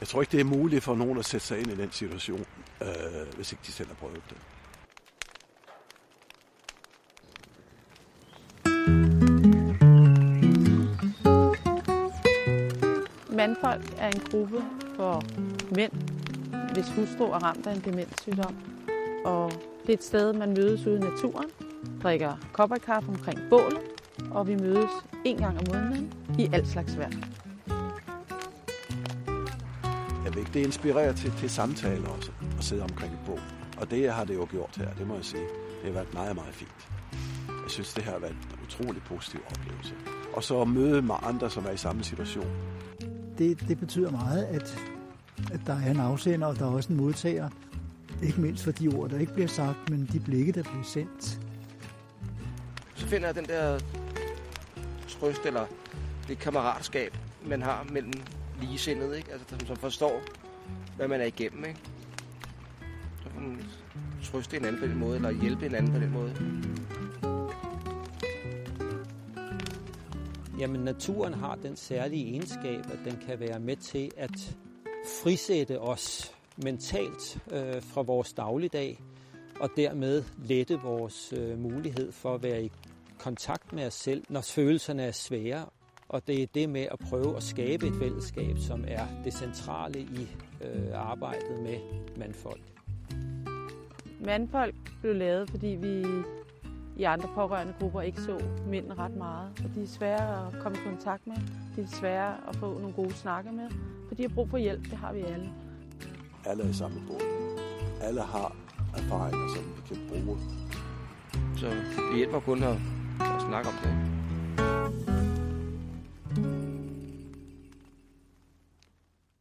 Jeg tror ikke, det er muligt for nogen at sætte sig ind i den situation, øh, hvis ikke de selv har prøvet det. Mandfolk er en gruppe for mænd, hvis hustru er ramt af en demenssygdom. Og det er et sted, man mødes ude i naturen, drikker kopperkaffe omkring bålet, og vi mødes en gang om måneden i alt slags vejr. Ved ikke, det inspirerer til, til samtaler også, at sidde omkring et bål. Og det har det jo gjort her, det må jeg sige. Det har været meget, meget fint. Jeg synes, det her har været en utrolig positiv oplevelse. Og så at møde med andre, som er i samme situation. Det, det betyder meget, at, at der er en afsender, og der er også en modtager. Ikke mindst for de ord, der ikke bliver sagt, men de blikke, der bliver sendt. Så finder jeg den der trøst, eller det kammeratskab, man har mellem ligesindede, ikke? Altså, som, som forstår, hvad man er igennem, ikke? Så kan man trøste en anden på den måde, eller hjælpe en anden på den måde. Jamen, naturen har den særlige egenskab, at den kan være med til at frisætte os mentalt øh, fra vores dagligdag, og dermed lette vores øh, mulighed for at være i kontakt med os selv, når følelserne er svære. Og det er det med at prøve at skabe et fællesskab, som er det centrale i øh, arbejdet med mandfolk. Mandfolk blev lavet, fordi vi i andre pårørende grupper ikke så mænd ret meget. Og de er svære at komme i kontakt med. De er svære at få nogle gode snakker med. For de har brug for hjælp, det har vi alle. Alle er i samme båd. Alle har erfaringer, som vi kan bruge. Så det hjælper kun at, at snakke om det.